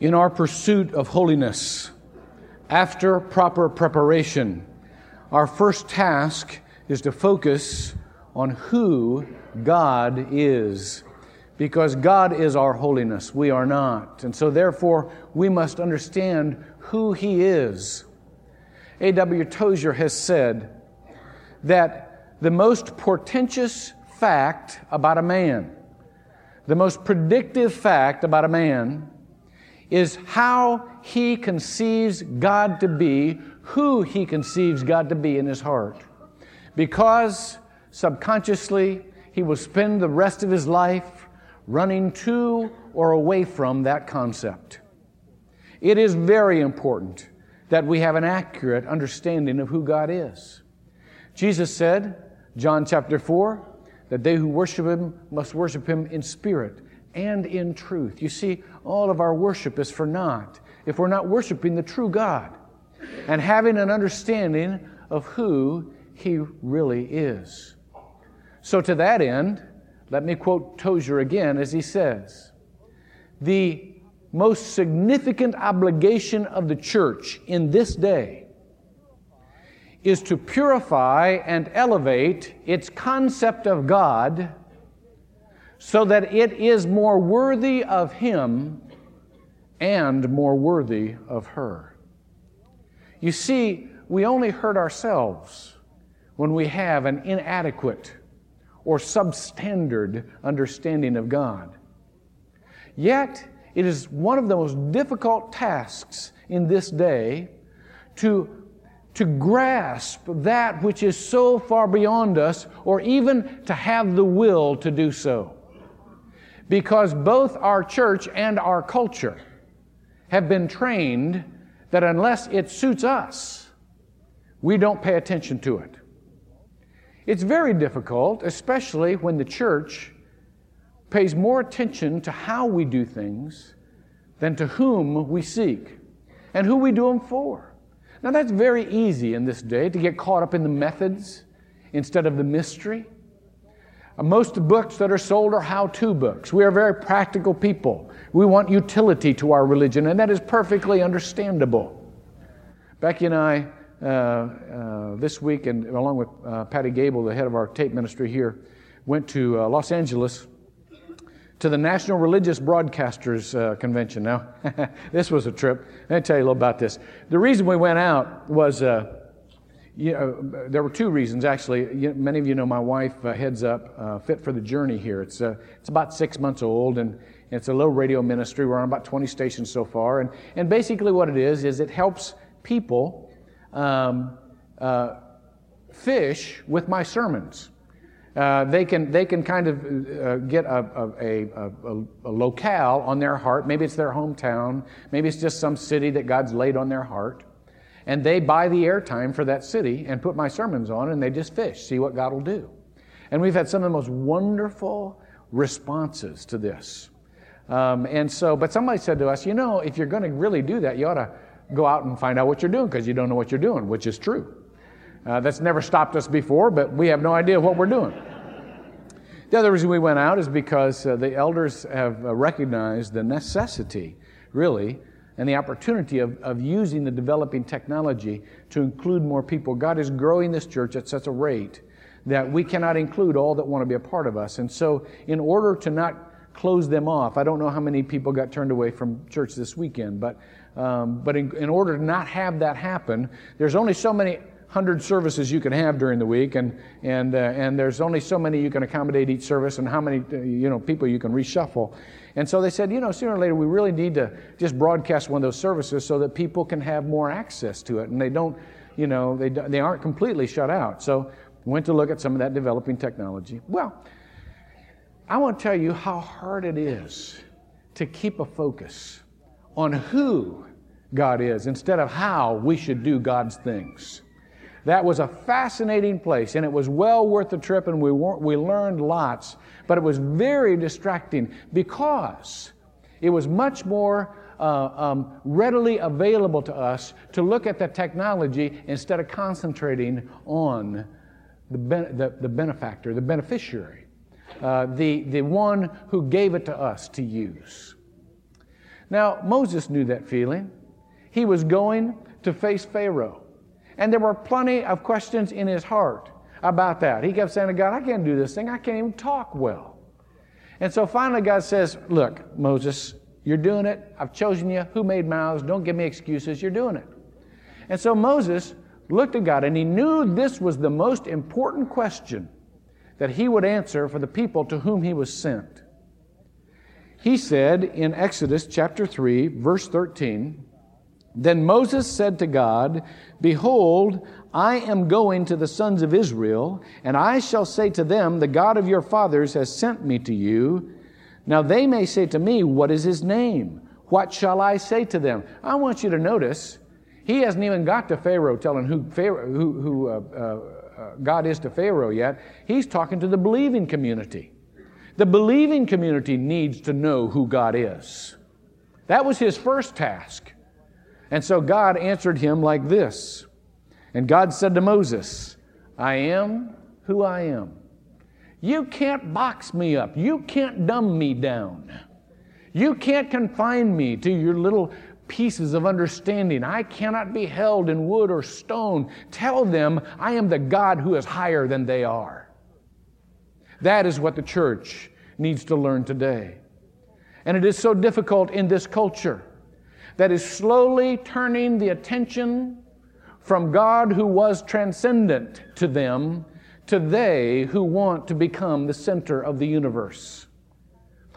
In our pursuit of holiness, after proper preparation, our first task is to focus on who God is. Because God is our holiness, we are not. And so, therefore, we must understand who He is. A.W. Tozer has said that the most portentous fact about a man, the most predictive fact about a man, is how he conceives God to be, who he conceives God to be in his heart. Because subconsciously he will spend the rest of his life running to or away from that concept. It is very important that we have an accurate understanding of who God is. Jesus said, John chapter 4, that they who worship him must worship him in spirit and in truth. You see, all of our worship is for naught if we're not worshiping the true God and having an understanding of who he really is. So, to that end, let me quote Tozer again as he says The most significant obligation of the church in this day is to purify and elevate its concept of God so that it is more worthy of Him and more worthy of her. You see, we only hurt ourselves when we have an inadequate or substandard understanding of God. Yet, it is one of the most difficult tasks in this day to, to grasp that which is so far beyond us, or even to have the will to do so. Because both our church and our culture have been trained that unless it suits us, we don't pay attention to it. It's very difficult, especially when the church pays more attention to how we do things than to whom we seek and who we do them for. Now, that's very easy in this day to get caught up in the methods instead of the mystery. Uh, most books that are sold are how to books. We are very practical people. We want utility to our religion, and that is perfectly understandable. Becky and I, uh, uh, this week, and along with uh, Patty Gable, the head of our tape ministry here, went to uh, Los Angeles to the National Religious Broadcasters uh, Convention. Now, this was a trip. Let me tell you a little about this. The reason we went out was you know, there were two reasons, actually. You, many of you know my wife uh, heads up uh, Fit for the Journey here. It's, uh, it's about six months old, and it's a little radio ministry. We're on about 20 stations so far. And, and basically, what it is, is it helps people um, uh, fish with my sermons. Uh, they, can, they can kind of uh, get a, a, a, a locale on their heart. Maybe it's their hometown. Maybe it's just some city that God's laid on their heart and they buy the airtime for that city and put my sermons on and they just fish, see what God will do. And we've had some of the most wonderful responses to this. Um, and so, but somebody said to us, you know, if you're going to really do that, you ought to go out and find out what you're doing because you don't know what you're doing, which is true. Uh, that's never stopped us before, but we have no idea what we're doing. The other reason we went out is because uh, the elders have uh, recognized the necessity, really, and the opportunity of, of using the developing technology to include more people. God is growing this church at such a rate that we cannot include all that want to be a part of us. And so, in order to not close them off, I don't know how many people got turned away from church this weekend, but, um, but in, in order to not have that happen, there's only so many hundred services you can have during the week, and and uh, and there's only so many you can accommodate each service, and how many uh, you know people you can reshuffle. And so they said, you know, sooner or later we really need to just broadcast one of those services so that people can have more access to it, and they don't, you know, they they aren't completely shut out. So went to look at some of that developing technology. Well, I want to tell you how hard it is to keep a focus on who God is instead of how we should do God's things. That was a fascinating place, and it was well worth the trip, and we, we learned lots, but it was very distracting because it was much more uh, um, readily available to us to look at the technology instead of concentrating on the, ben- the, the benefactor, the beneficiary, uh, the, the one who gave it to us to use. Now, Moses knew that feeling. He was going to face Pharaoh. And there were plenty of questions in his heart about that. He kept saying to God, I can't do this thing. I can't even talk well. And so finally, God says, Look, Moses, you're doing it. I've chosen you. Who made mouths? Don't give me excuses. You're doing it. And so Moses looked at God and he knew this was the most important question that he would answer for the people to whom he was sent. He said in Exodus chapter 3, verse 13, Then Moses said to God, Behold, I am going to the sons of Israel, and I shall say to them, The God of your fathers has sent me to you. Now they may say to me, What is his name? What shall I say to them? I want you to notice, he hasn't even got to Pharaoh telling who, Pharaoh, who, who uh, uh, uh, God is to Pharaoh yet. He's talking to the believing community. The believing community needs to know who God is. That was his first task. And so God answered him like this. And God said to Moses, I am who I am. You can't box me up. You can't dumb me down. You can't confine me to your little pieces of understanding. I cannot be held in wood or stone. Tell them I am the God who is higher than they are. That is what the church needs to learn today. And it is so difficult in this culture that is slowly turning the attention from God who was transcendent to them to they who want to become the center of the universe.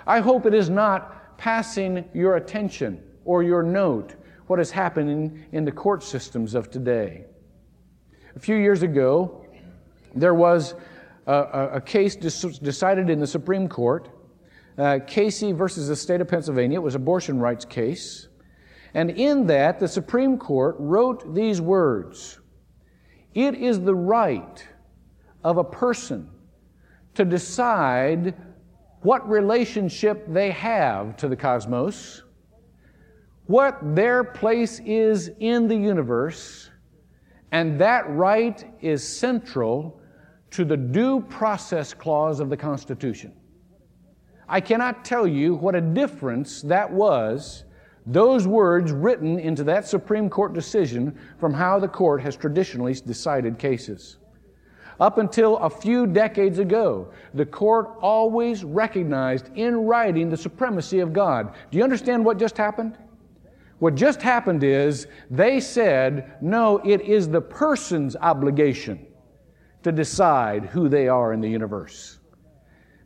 I hope it is not passing your attention or your note what is happening in the court systems of today. A few years ago, there was a, a case decided in the Supreme Court, uh, Casey versus the state of Pennsylvania. It was an abortion rights case. And in that, the Supreme Court wrote these words It is the right of a person to decide what relationship they have to the cosmos, what their place is in the universe, and that right is central to the due process clause of the Constitution. I cannot tell you what a difference that was, those words written into that Supreme Court decision from how the court has traditionally decided cases. Up until a few decades ago, the court always recognized in writing the supremacy of God. Do you understand what just happened? What just happened is they said, no, it is the person's obligation to decide who they are in the universe.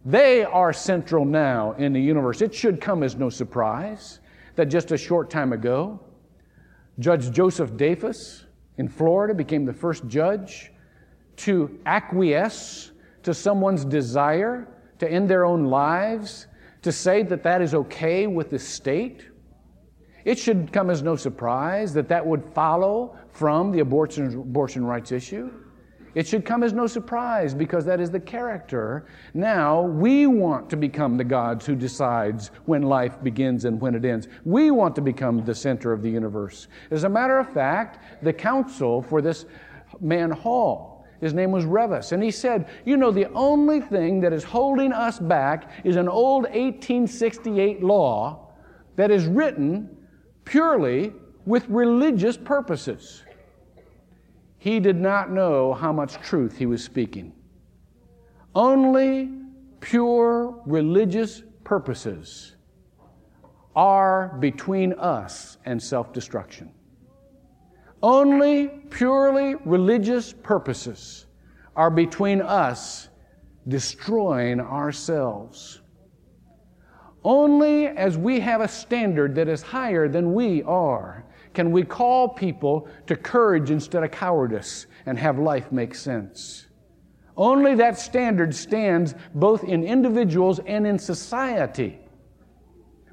They are central now in the universe. It should come as no surprise that just a short time ago, Judge Joseph Davis in Florida became the first judge to acquiesce to someone's desire to end their own lives, to say that that is okay with the state. It should come as no surprise that that would follow from the abortion, abortion rights issue. It should come as no surprise because that is the character. Now we want to become the gods who decides when life begins and when it ends. We want to become the center of the universe. As a matter of fact, the counsel for this man Hall, his name was Rivas, and he said, You know, the only thing that is holding us back is an old 1868 law that is written purely with religious purposes. He did not know how much truth he was speaking. Only pure religious purposes are between us and self destruction. Only purely religious purposes are between us destroying ourselves. Only as we have a standard that is higher than we are can we call people to courage instead of cowardice and have life make sense? Only that standard stands both in individuals and in society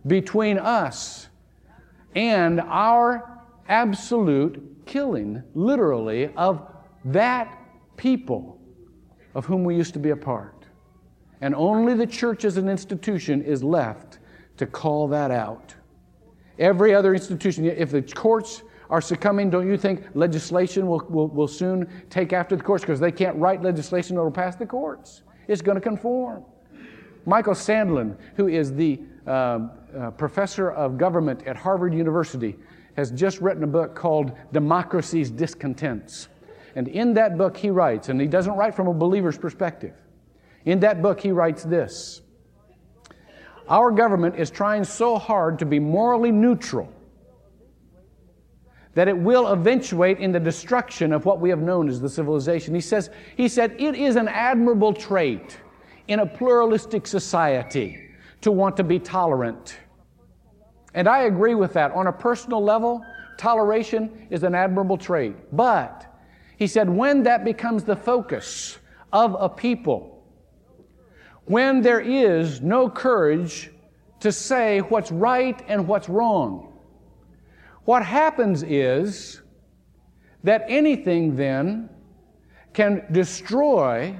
between us and our absolute killing, literally, of that people of whom we used to be a part. And only the church as an institution is left to call that out. Every other institution, if the courts are succumbing, don't you think legislation will, will, will soon take after the courts because they can't write legislation that will pass the courts? It's going to conform. Michael Sandel, who is the um, uh, professor of government at Harvard University, has just written a book called Democracy's Discontents. And in that book, he writes, and he doesn't write from a believer's perspective. In that book, he writes this Our government is trying so hard to be morally neutral that it will eventuate in the destruction of what we have known as the civilization. He says, he said, it is an admirable trait in a pluralistic society to want to be tolerant. And I agree with that. On a personal level, toleration is an admirable trait. But, he said, when that becomes the focus of a people, when there is no courage to say what's right and what's wrong, what happens is that anything then can destroy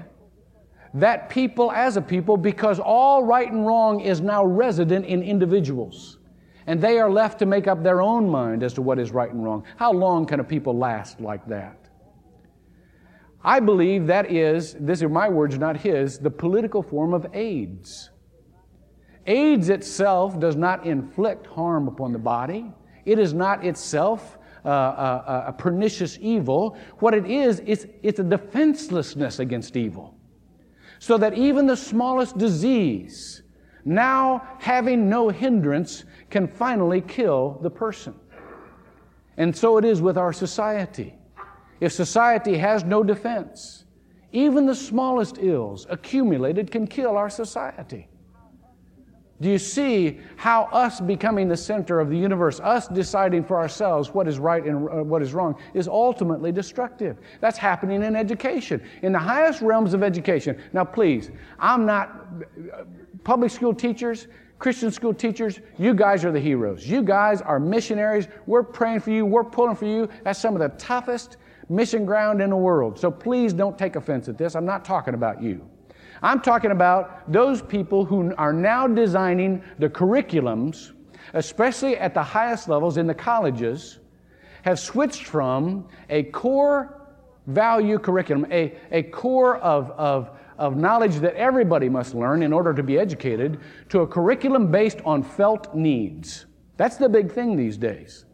that people as a people because all right and wrong is now resident in individuals. And they are left to make up their own mind as to what is right and wrong. How long can a people last like that? I believe that is, these are my words, not his, the political form of AIDS. AIDS itself does not inflict harm upon the body. It is not itself uh, a, uh, uh, a, pernicious evil. What it is, it's, it's a defenselessness against evil. So that even the smallest disease, now having no hindrance, can finally kill the person. And so it is with our society. If society has no defense, even the smallest ills accumulated can kill our society. Do you see how us becoming the center of the universe, us deciding for ourselves what is right and uh, what is wrong, is ultimately destructive? That's happening in education, in the highest realms of education. Now, please, I'm not, uh, public school teachers, Christian school teachers, you guys are the heroes. You guys are missionaries. We're praying for you. We're pulling for you. That's some of the toughest mission ground in the world. So please don't take offense at this. I'm not talking about you. I'm talking about those people who are now designing the curriculums, especially at the highest levels in the colleges, have switched from a core value curriculum, a, a core of, of, of knowledge that everybody must learn in order to be educated, to a curriculum based on felt needs. That's the big thing these days.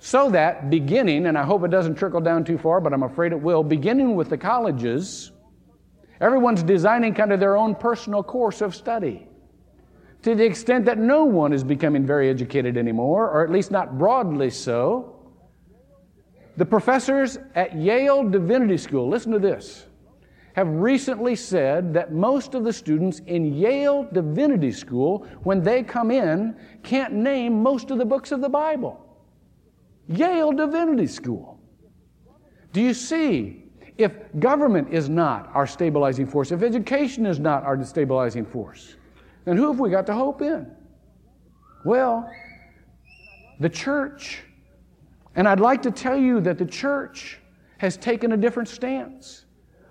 So that beginning, and I hope it doesn't trickle down too far, but I'm afraid it will, beginning with the colleges, Everyone's designing kind of their own personal course of study to the extent that no one is becoming very educated anymore, or at least not broadly so. The professors at Yale Divinity School, listen to this, have recently said that most of the students in Yale Divinity School, when they come in, can't name most of the books of the Bible. Yale Divinity School. Do you see if government is not our stabilizing force, if education is not our stabilizing force, then who have we got to hope in? Well, the church. And I'd like to tell you that the church has taken a different stance.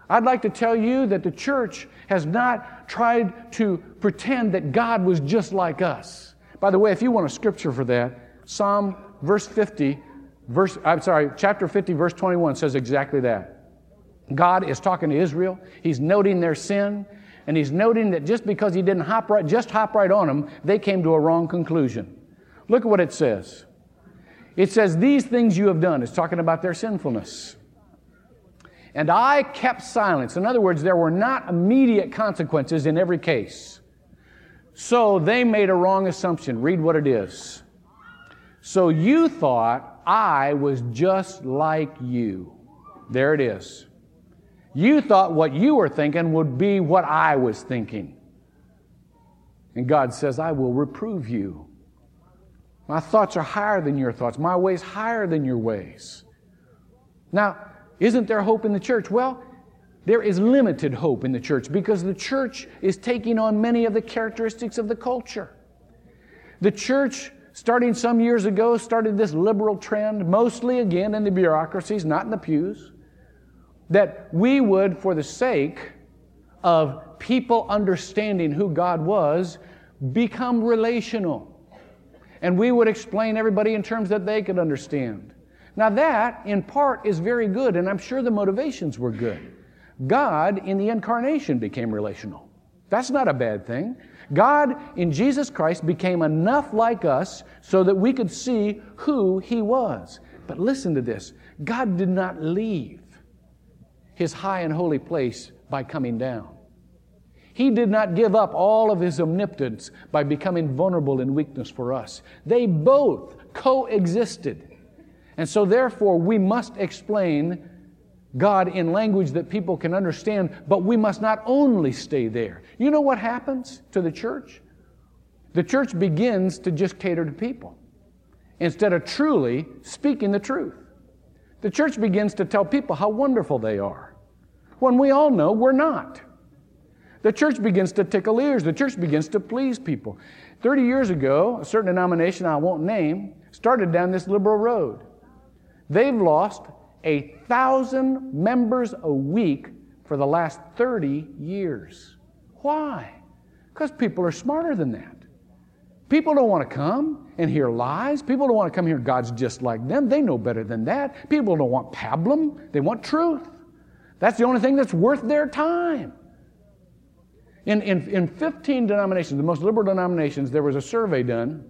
I'd like to tell you that the church has not tried to pretend that God was just like us. By the way, if you want a scripture for that, Psalm verse 50, verse I'm sorry, chapter 50 verse 21 says exactly that. God is talking to Israel. He's noting their sin, and he's noting that just because he didn't hop right, just hop right on them, they came to a wrong conclusion. Look at what it says. It says, These things you have done. It's talking about their sinfulness. And I kept silence. In other words, there were not immediate consequences in every case. So they made a wrong assumption. Read what it is. So you thought I was just like you. There it is. You thought what you were thinking would be what I was thinking. And God says, I will reprove you. My thoughts are higher than your thoughts. My ways higher than your ways. Now, isn't there hope in the church? Well, there is limited hope in the church because the church is taking on many of the characteristics of the culture. The church, starting some years ago, started this liberal trend, mostly again in the bureaucracies, not in the pews that we would, for the sake of people understanding who God was, become relational. And we would explain everybody in terms that they could understand. Now, that in part is very good, and I'm sure the motivations were good. God in the incarnation became relational. That's not a bad thing. God in Jesus Christ became enough like us so that we could see who He was. But listen to this God did not leave His high and holy place by coming down. He did not give up all of His omnipotence by becoming vulnerable in weakness for us. They both coexisted. And so, therefore, we must explain God in language that people can understand, but we must not only stay there. You know what happens to the church? The church begins to just cater to people instead of truly speaking the truth. The church begins to tell people how wonderful they are when we all know we're not. The church begins to tickle ears. The church begins to please people. 30 years ago, a certain denomination I won't name started down this liberal road. They've lost a thousand members a week for the last 30 years. Why? Because people are smarter than that. People don't want to come and hear lies. People don't want to come here, God's just like them. They know better than that. People don't want pablum, they want truth. That's the only thing that's worth their time. In, in, in 15 denominations, the most liberal denominations, there was a survey done,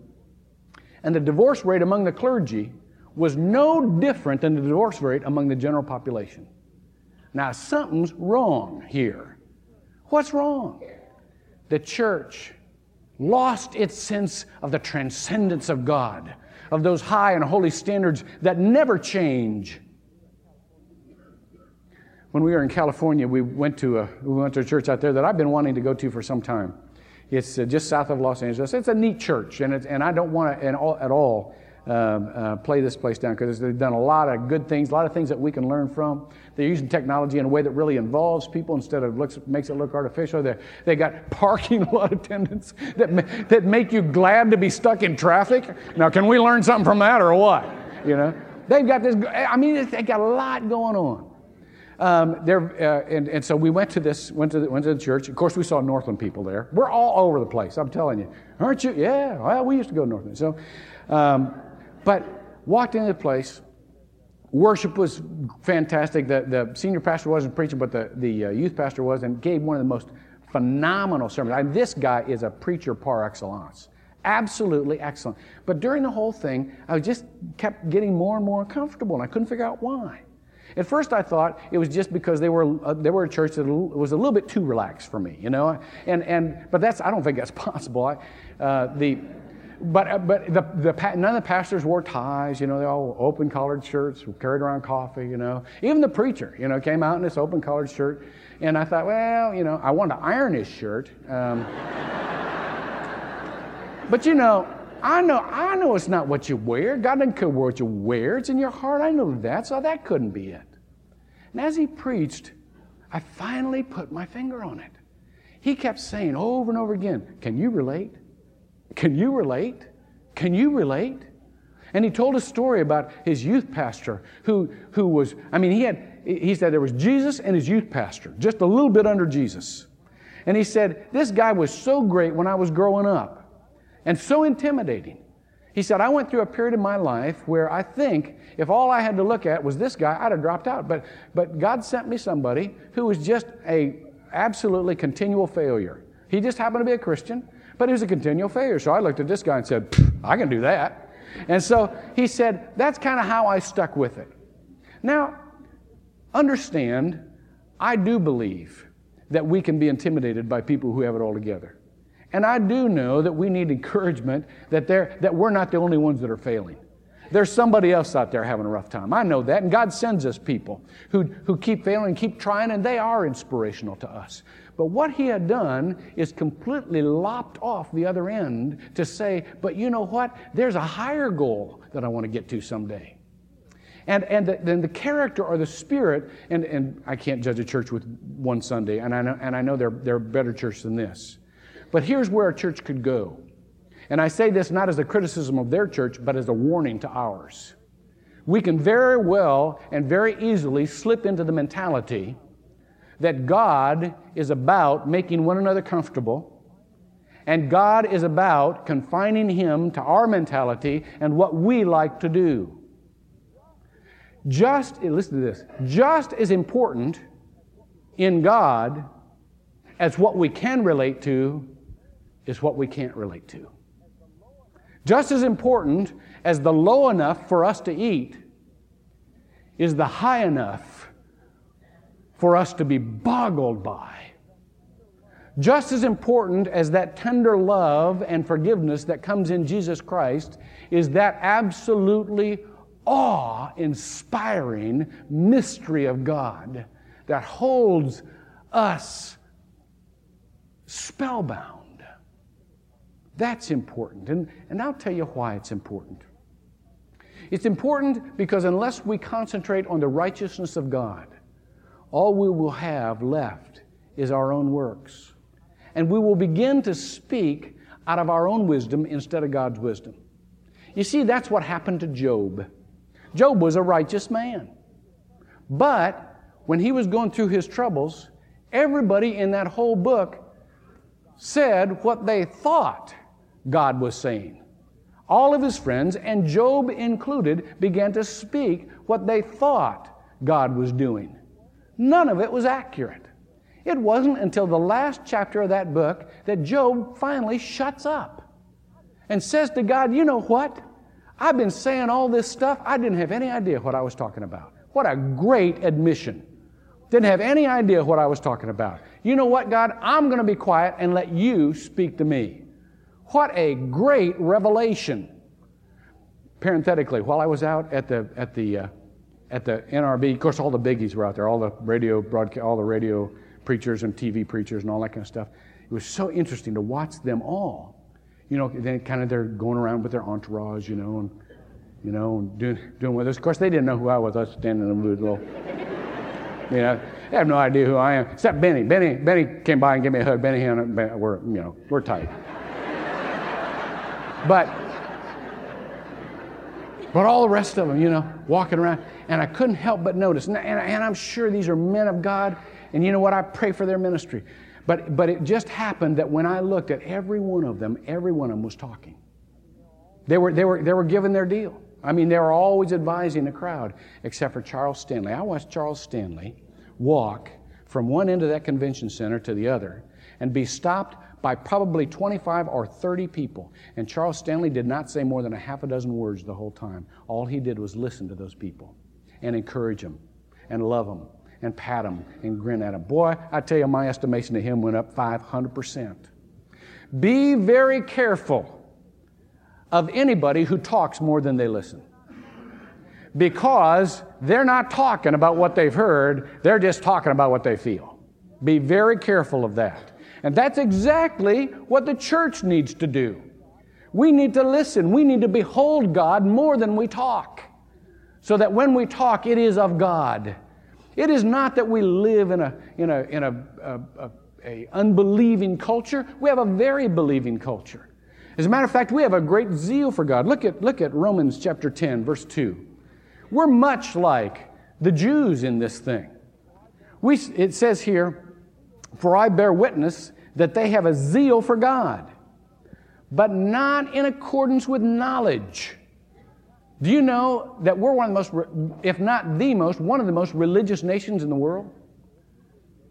and the divorce rate among the clergy was no different than the divorce rate among the general population. Now, something's wrong here. What's wrong? The church lost its sense of the transcendence of God, of those high and holy standards that never change. When we were in California, we went to a, we went to a church out there that I've been wanting to go to for some time. It's uh, just south of Los Angeles. It's a neat church, and, it's, and I don't want to at all um, uh, play this place down because they've done a lot of good things, a lot of things that we can learn from. They're using technology in a way that really involves people instead of looks, makes it look artificial. They, they got parking lot attendants that, that make you glad to be stuck in traffic. Now, can we learn something from that or what? You know, they've got this, I mean, they got a lot going on. Um, there, uh, and, and so we went to this, went to, the, went to the church. Of course, we saw Northland people there. We're all over the place. I'm telling you, aren't you? Yeah. Well, we used to go to Northland. So, um, but walked into the place. Worship was fantastic. The, the senior pastor wasn't preaching, but the, the uh, youth pastor was, and gave one of the most phenomenal sermons. I mean, this guy is a preacher par excellence. Absolutely excellent. But during the whole thing, I just kept getting more and more uncomfortable, and I couldn't figure out why. At first, I thought it was just because they were uh, they were a church that was a little bit too relaxed for me, you know. And and but that's I don't think that's possible. I, uh, the but, uh, but the, the, none of the pastors wore ties, you know, they all open collared shirts, carried around coffee, you know. Even the preacher, you know, came out in this open collared shirt. And I thought, well, you know, I wanted to iron his shirt. Um, but you know, I know, I know it's not what you wear. God doesn't care what you wear. It's in your heart. I know that. So that couldn't be it. And as he preached, I finally put my finger on it. He kept saying over and over again, Can you relate? Can you relate? Can you relate? And he told a story about his youth pastor who, who was, I mean, he had, he said there was Jesus and his youth pastor, just a little bit under Jesus. And he said, This guy was so great when I was growing up and so intimidating. He said, I went through a period of my life where I think if all I had to look at was this guy, I'd have dropped out. But, but God sent me somebody who was just a absolutely continual failure. He just happened to be a Christian. But it was a continual failure. So I looked at this guy and said, I can do that. And so he said, that's kind of how I stuck with it. Now, understand, I do believe that we can be intimidated by people who have it all together. And I do know that we need encouragement that, that we're not the only ones that are failing. There's somebody else out there having a rough time. I know that. And God sends us people who, who keep failing, and keep trying, and they are inspirational to us. But what he had done is completely lopped off the other end to say, but you know what? There's a higher goal that I want to get to someday. And, and the, then the character or the spirit, and, and I can't judge a church with one Sunday, and I know, and I know they're, they're better church than this. But here's where a church could go. And I say this not as a criticism of their church, but as a warning to ours. We can very well and very easily slip into the mentality that God is about making one another comfortable, and God is about confining Him to our mentality and what we like to do. Just, eh, listen to this, just as important in God as what we can relate to is what we can't relate to. Just as important as the low enough for us to eat is the high enough for us to be boggled by. Just as important as that tender love and forgiveness that comes in Jesus Christ is that absolutely awe inspiring mystery of God that holds us spellbound. That's important. And, and I'll tell you why it's important. It's important because unless we concentrate on the righteousness of God, all we will have left is our own works. And we will begin to speak out of our own wisdom instead of God's wisdom. You see, that's what happened to Job. Job was a righteous man. But when he was going through his troubles, everybody in that whole book said what they thought God was saying. All of his friends, and Job included, began to speak what they thought God was doing. None of it was accurate. It wasn't until the last chapter of that book that Job finally shuts up and says to God, You know what? I've been saying all this stuff. I didn't have any idea what I was talking about. What a great admission. Didn't have any idea what I was talking about. You know what, God? I'm going to be quiet and let you speak to me. What a great revelation. Parenthetically, while I was out at the, at the, uh, at the NRB, of course, all the biggies were out there, all the radio broadcast, all the radio preachers and TV preachers and all that kind of stuff. It was so interesting to watch them all. You know, then kind of they're going around with their entourage, you know, and you know, and doing doing with us. Of course, they didn't know who I was. I was standing in a little. You know, they have no idea who I am, except Benny. Benny, Benny came by and gave me a hug. Benny and we're, you know, we're tight. But, but all the rest of them, you know, walking around, and I couldn't help but notice. And, and, and I'm sure these are men of God, and you know what? I pray for their ministry. But, but it just happened that when I looked at every one of them, every one of them was talking. They were, they were, they were giving their deal. I mean, they were always advising the crowd, except for Charles Stanley. I watched Charles Stanley walk from one end of that convention center to the other and be stopped by probably 25 or 30 people. And Charles Stanley did not say more than a half a dozen words the whole time. All he did was listen to those people and encourage them and love them and pat them and grin at them. Boy, I tell you, my estimation of him went up 500%. Be very careful of anybody who talks more than they listen. Because they're not talking about what they've heard, they're just talking about what they feel. Be very careful of that. And that's exactly what the church needs to do. We need to listen. We need to behold God more than we talk. So that when we talk, it is of God. It is not that we live in a, in a, in a, a, a, a unbelieving culture. We have a very believing culture. As a matter of fact, we have a great zeal for God. Look at, look at Romans chapter 10, verse 2. We're much like the Jews in this thing. We, it says here, For I bear witness that they have a zeal for God, but not in accordance with knowledge. Do you know that we're one of the most, if not the most, one of the most religious nations in the world?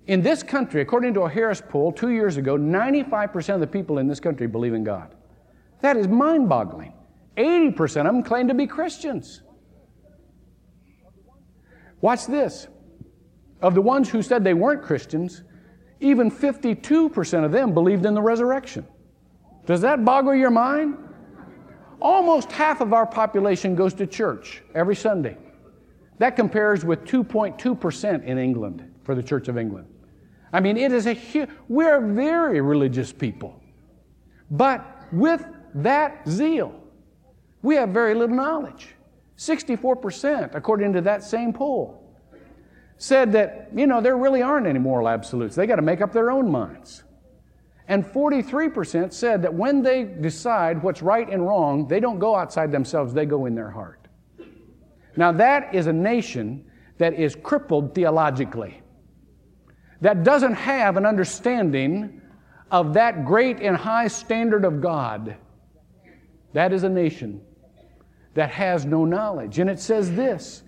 In this country, according to a Harris poll two years ago, 95% of the people in this country believe in God. That is mind boggling. 80% of them claim to be Christians. Watch this. Of the ones who said they weren't Christians, even 52% of them believed in the resurrection. Does that boggle your mind? Almost half of our population goes to church every Sunday. That compares with 2.2% in England for the Church of England. I mean, it is a huge, we're very religious people. But with that zeal. We have very little knowledge. 64%, according to that same poll, said that, you know, there really aren't any moral absolutes. They got to make up their own minds. And 43% said that when they decide what's right and wrong, they don't go outside themselves, they go in their heart. Now, that is a nation that is crippled theologically, that doesn't have an understanding of that great and high standard of God that is a nation that has no knowledge. And it says this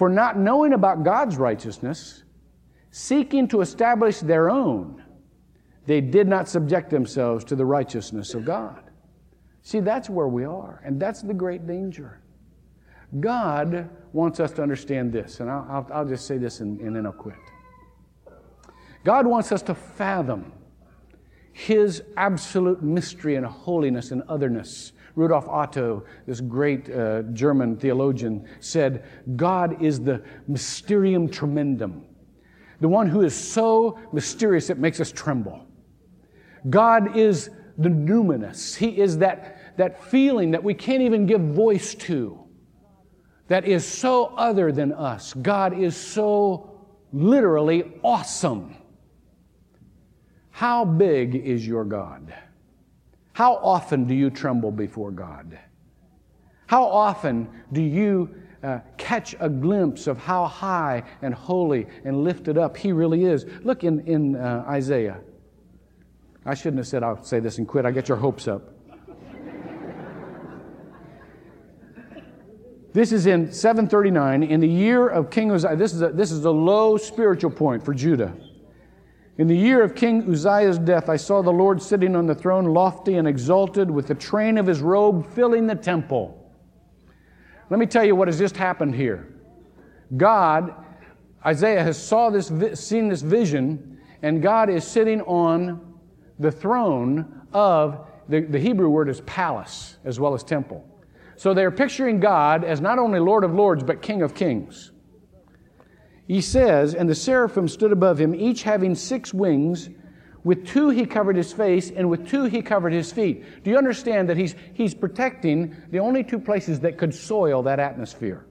For not knowing about God's righteousness, seeking to establish their own, They did not subject themselves to the righteousness of God. See, that's where we are, and that's the great danger. God wants us to understand this, and I'll, I'll, I'll just say this and, and then I'll quit. God wants us to fathom His absolute mystery and holiness and otherness. Rudolf Otto, this great uh, German theologian, said, God is the mysterium tremendum, the one who is so mysterious it makes us tremble. God is the numinous. He is that, that feeling that we can't even give voice to, that is so other than us. God is so literally awesome. How big is your God? How often do you tremble before God? How often do you uh, catch a glimpse of how high and holy and lifted up He really is? Look in, in uh, Isaiah. I shouldn't have said I'll say this and quit. I get your hopes up. This is in 739, in the year of King Uzziah. This is a, this is a low spiritual point for Judah. In the year of King Uzziah's death, I saw the Lord sitting on the throne, lofty and exalted, with the train of his robe filling the temple. Let me tell you what has just happened here. God, Isaiah has saw this, seen this vision, and God is sitting on the throne of, the, the Hebrew word is palace as well as temple. So they're picturing God as not only Lord of Lords, but King of Kings. He says, And the seraphim stood above him, each having six wings. With two he covered his face, and with two he covered his feet. Do you understand that he's, he's protecting the only two places that could soil that atmosphere?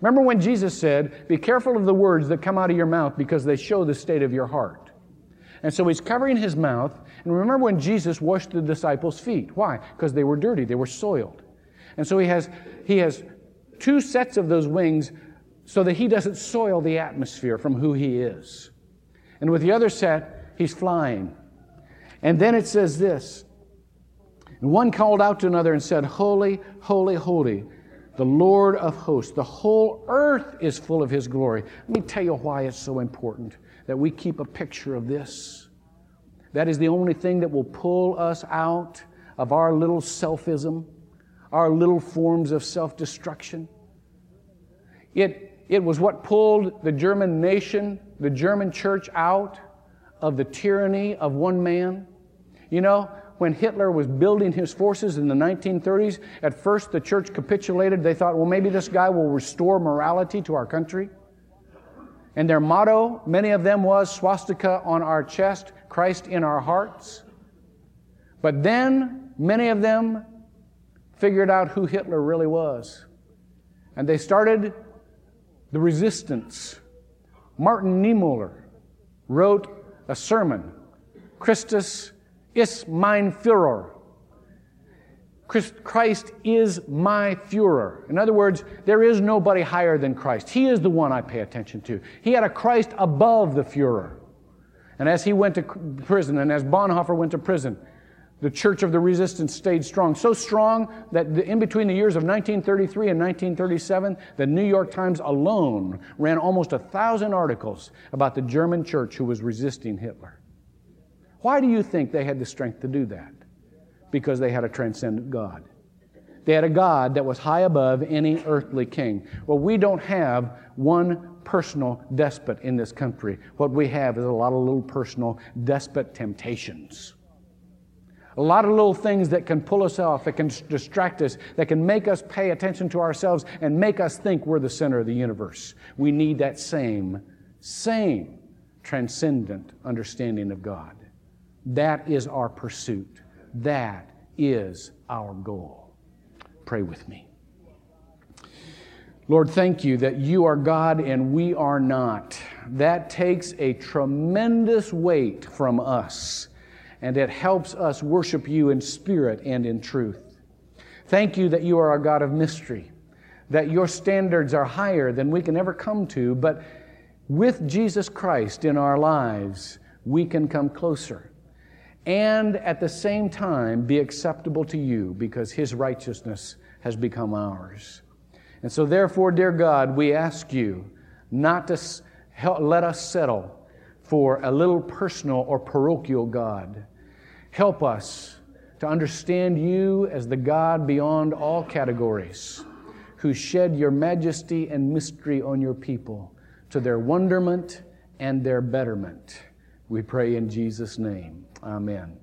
Remember when Jesus said, Be careful of the words that come out of your mouth because they show the state of your heart. And so he's covering his mouth. And remember when Jesus washed the disciples' feet. Why? Because they were dirty, they were soiled. And so he has, he has two sets of those wings so that he doesn't soil the atmosphere from who he is. And with the other set, he's flying. And then it says this And one called out to another and said, Holy, holy, holy, the Lord of hosts. The whole earth is full of his glory. Let me tell you why it's so important that we keep a picture of this. That is the only thing that will pull us out of our little selfism, our little forms of self destruction. It it was what pulled the German nation, the German church out of the tyranny of one man. You know, when Hitler was building his forces in the 1930s, at first the church capitulated. They thought, well, maybe this guy will restore morality to our country. And their motto, many of them, was swastika on our chest, Christ in our hearts. But then many of them figured out who Hitler really was. And they started the resistance. Martin Niemöller wrote a sermon, Christus ist mein Führer. Christ is my Führer. In other words, there is nobody higher than Christ. He is the one I pay attention to. He had a Christ above the Führer. And as he went to prison, and as Bonhoeffer went to prison, the Church of the Resistance stayed strong. So strong that the, in between the years of 1933 and 1937, the New York Times alone ran almost a thousand articles about the German church who was resisting Hitler. Why do you think they had the strength to do that? Because they had a transcendent God. They had a God that was high above any earthly king. Well, we don't have one personal despot in this country. What we have is a lot of little personal despot temptations. A lot of little things that can pull us off, that can distract us, that can make us pay attention to ourselves and make us think we're the center of the universe. We need that same, same transcendent understanding of God. That is our pursuit. That is our goal. Pray with me. Lord, thank you that you are God and we are not. That takes a tremendous weight from us and it helps us worship you in spirit and in truth. Thank you that you are a God of mystery, that your standards are higher than we can ever come to, but with Jesus Christ in our lives, we can come closer and at the same time be acceptable to you because his righteousness has become ours. And so, therefore, dear God, we ask you not to let us settle for a little personal or parochial God. Help us to understand you as the God beyond all categories, who shed your majesty and mystery on your people to their wonderment and their betterment. We pray in Jesus' name. Amen.